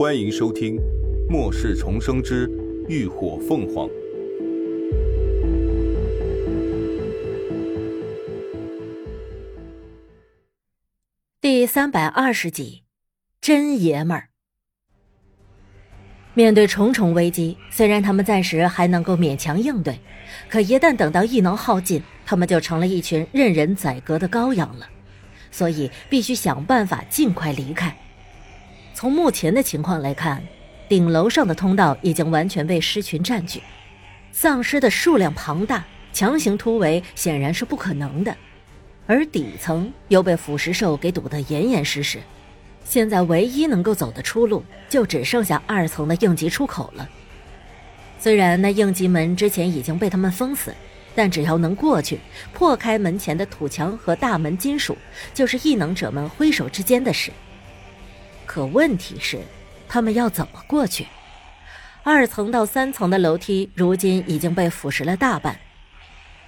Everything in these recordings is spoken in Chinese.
欢迎收听《末世重生之浴火凤凰》第三百二十集，真爷们儿。面对重重危机，虽然他们暂时还能够勉强应对，可一旦等到异能耗尽，他们就成了一群任人宰割的羔羊了。所以必须想办法尽快离开。从目前的情况来看，顶楼上的通道已经完全被狮群占据，丧尸的数量庞大，强行突围显然是不可能的。而底层又被腐蚀兽给堵得严严实实。现在唯一能够走的出路，就只剩下二层的应急出口了。虽然那应急门之前已经被他们封死，但只要能过去，破开门前的土墙和大门金属，就是异能者们挥手之间的事。可问题是，他们要怎么过去？二层到三层的楼梯如今已经被腐蚀了大半，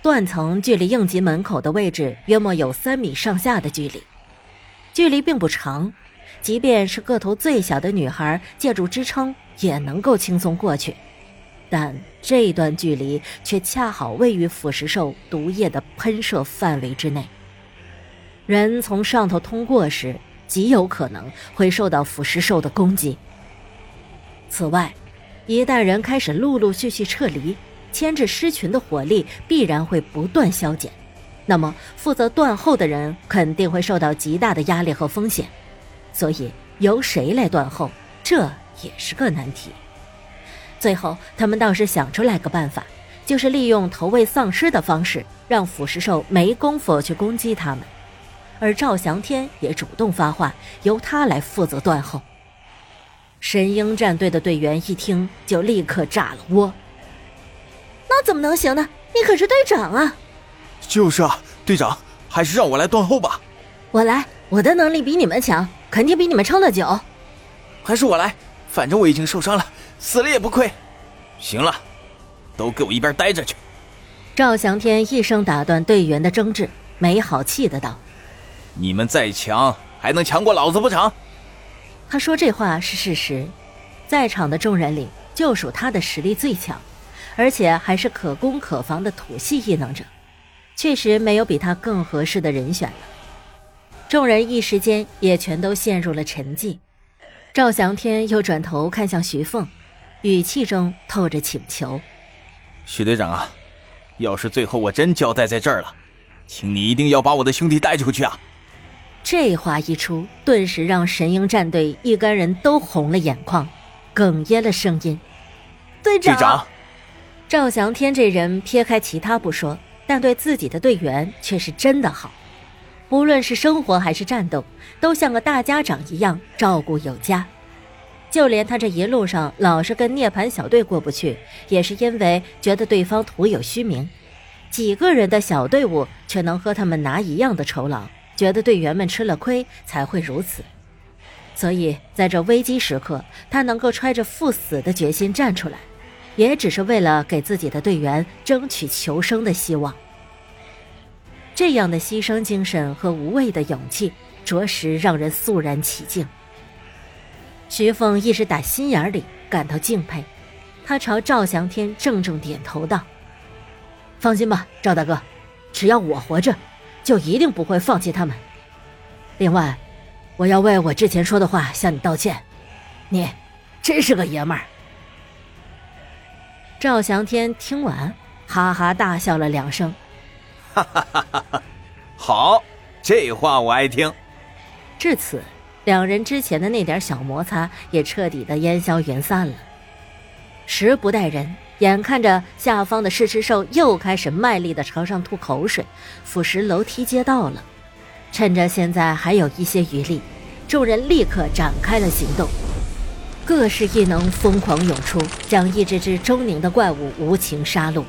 断层距离应急门口的位置约莫有三米上下的距离，距离并不长。即便是个头最小的女孩，借助支撑也能够轻松过去，但这段距离却恰好位于腐蚀兽毒液的喷射范围之内。人从上头通过时，极有可能会受到腐蚀兽的攻击。此外，一旦人开始陆陆续续撤离，牵制狮群的火力必然会不断消减，那么负责断后的人肯定会受到极大的压力和风险。所以由谁来断后，这也是个难题。最后，他们倒是想出来个办法，就是利用投喂丧尸的方式，让腐蚀兽没工夫去攻击他们。而赵翔天也主动发话，由他来负责断后。神鹰战队的队员一听，就立刻炸了窝。那怎么能行呢？你可是队长啊！就是啊，队长，还是让我来断后吧。我来，我的能力比你们强。肯定比你们撑得久，还是我来，反正我已经受伤了，死了也不亏。行了，都给我一边待着去！赵翔天一声打断队员的争执，没好气的道：“你们再强，还能强过老子不成？”他说这话是事实，在场的众人里，就属他的实力最强，而且还是可攻可防的土系异能者，确实没有比他更合适的人选了。众人一时间也全都陷入了沉寂。赵翔天又转头看向徐凤，语气中透着请求：“徐队长啊，要是最后我真交代在这儿了，请你一定要把我的兄弟带出去啊！”这话一出，顿时让神鹰战队一干人都红了眼眶，哽咽了声音：“队长！”队长，赵翔天这人撇开其他不说，但对自己的队员却是真的好。不论是生活还是战斗，都像个大家长一样照顾有加。就连他这一路上老是跟涅槃小队过不去，也是因为觉得对方徒有虚名。几个人的小队伍却能和他们拿一样的酬劳，觉得队员们吃了亏才会如此。所以在这危机时刻，他能够揣着赴死的决心站出来，也只是为了给自己的队员争取求生的希望。这样的牺牲精神和无畏的勇气，着实让人肃然起敬。徐凤一时打心眼里感到敬佩，他朝赵翔天郑重点头道：“放心吧，赵大哥，只要我活着，就一定不会放弃他们。另外，我要为我之前说的话向你道歉，你真是个爷们儿。”赵翔天听完，哈哈大笑了两声。哈哈哈哈哈！好，这话我爱听。至此，两人之前的那点小摩擦也彻底的烟消云散了。时不待人，眼看着下方的噬尸兽又开始卖力的朝上吐口水，腐蚀楼梯街道了。趁着现在还有一些余力，众人立刻展开了行动，各式异能疯狂涌出，将一只只狰狞的怪物无情杀戮。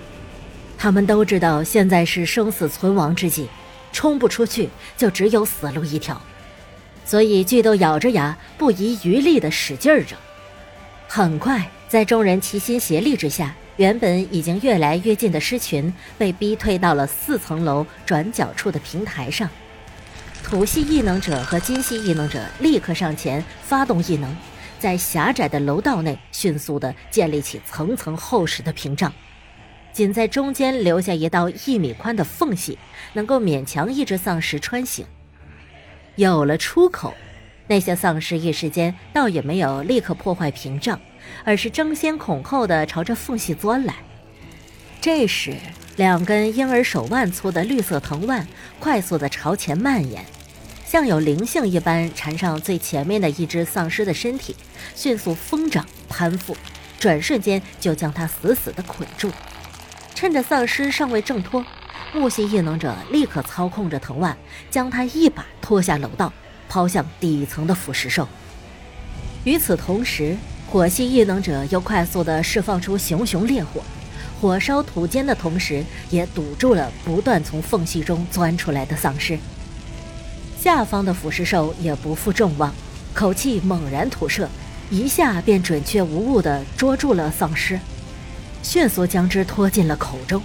他们都知道现在是生死存亡之际，冲不出去就只有死路一条，所以巨都咬着牙，不遗余力地使劲着。很快，在众人齐心协力之下，原本已经越来越近的狮群被逼退到了四层楼转角处的平台上。土系异能者和金系异能者立刻上前发动异能，在狭窄的楼道内迅速地建立起层层厚实的屏障，仅在中间留下一道一米宽的缝隙，能够勉强抑制丧尸穿行。有了出口，那些丧尸一时间倒也没有立刻破坏屏障，而是争先恐后地朝着缝隙钻来。这时，两根婴儿手腕粗的绿色藤蔓快速地朝前蔓延。像有灵性一般缠上最前面的一只丧尸的身体，迅速疯长攀附，转瞬间就将它死死地捆住。趁着丧尸尚未挣脱，木系异能者立刻操控着藤蔓，将它一把拖下楼道，抛向底层的腐蚀兽。与此同时，火系异能者又快速地释放出熊熊烈火，火烧土间的同时，也堵住了不断从缝隙中钻出来的丧尸。下方的腐蚀兽也不负众望，口气猛然吐射，一下便准确无误地捉住了丧尸，迅速将之拖进了口中。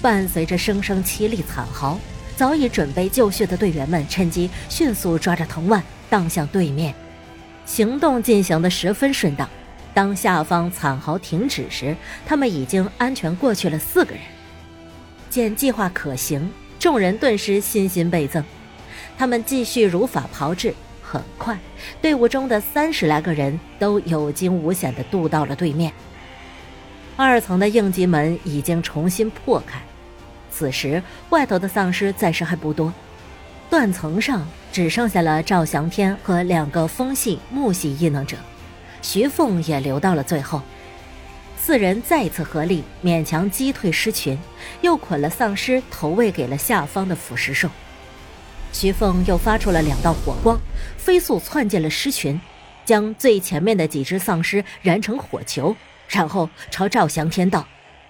伴随着声声凄厉惨嚎，早已准备就绪的队员们趁机迅速抓着藤蔓荡向对面，行动进行的十分顺当。当下方惨嚎停止时，他们已经安全过去了四个人。见计划可行，众人顿时信心倍增。他们继续如法炮制，很快，队伍中的三十来个人都有惊无险地渡到了对面。二层的应急门已经重新破开，此时外头的丧尸暂时还不多，断层上只剩下了赵翔天和两个风系、木系异能者，徐凤也留到了最后。四人再次合力勉强击退尸群，又捆了丧尸投喂给了下方的腐蚀兽。徐凤又发出了两道火光，飞速窜进了狮群，将最前面的几只丧尸燃成火球，然后朝赵翔天道：“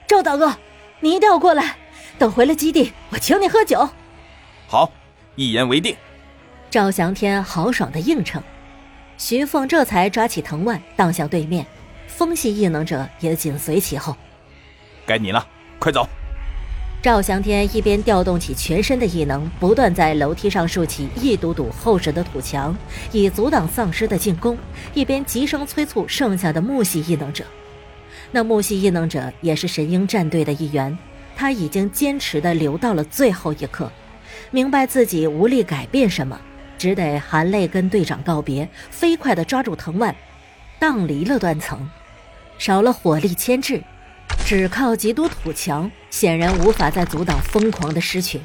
赵大哥，你一定要过来，等回了基地，我请你喝酒。”好，一言为定。赵翔天豪爽的应承，徐凤这才抓起藤蔓荡向对面，风系异能者也紧随其后。该你了，快走。赵翔天一边调动起全身的异能，不断在楼梯上竖起一堵堵厚实的土墙，以阻挡丧尸的进攻，一边急声催促剩下的木系异能者。那木系异能者也是神鹰战队的一员，他已经坚持的留到了最后一刻，明白自己无力改变什么，只得含泪跟队长告别，飞快地抓住藤蔓，荡离了断层，少了火力牵制。只靠几堵土墙，显然无法再阻挡疯狂的狮群。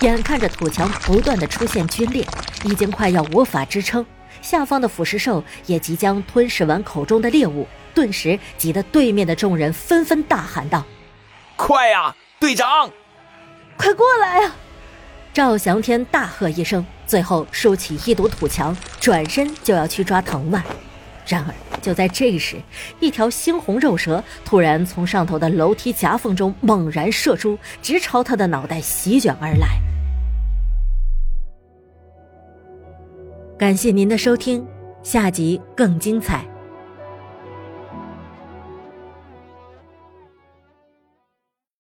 眼看着土墙不断的出现龟裂，已经快要无法支撑，下方的腐蚀兽也即将吞噬完口中的猎物，顿时急得对面的众人纷纷大喊道：“快呀，队长，快过来呀！”赵翔天大喝一声，最后竖起一堵土墙，转身就要去抓藤蔓。然而，就在这时，一条猩红肉蛇突然从上头的楼梯夹缝中猛然射出，直朝他的脑袋席卷而来。感谢您的收听，下集更精彩。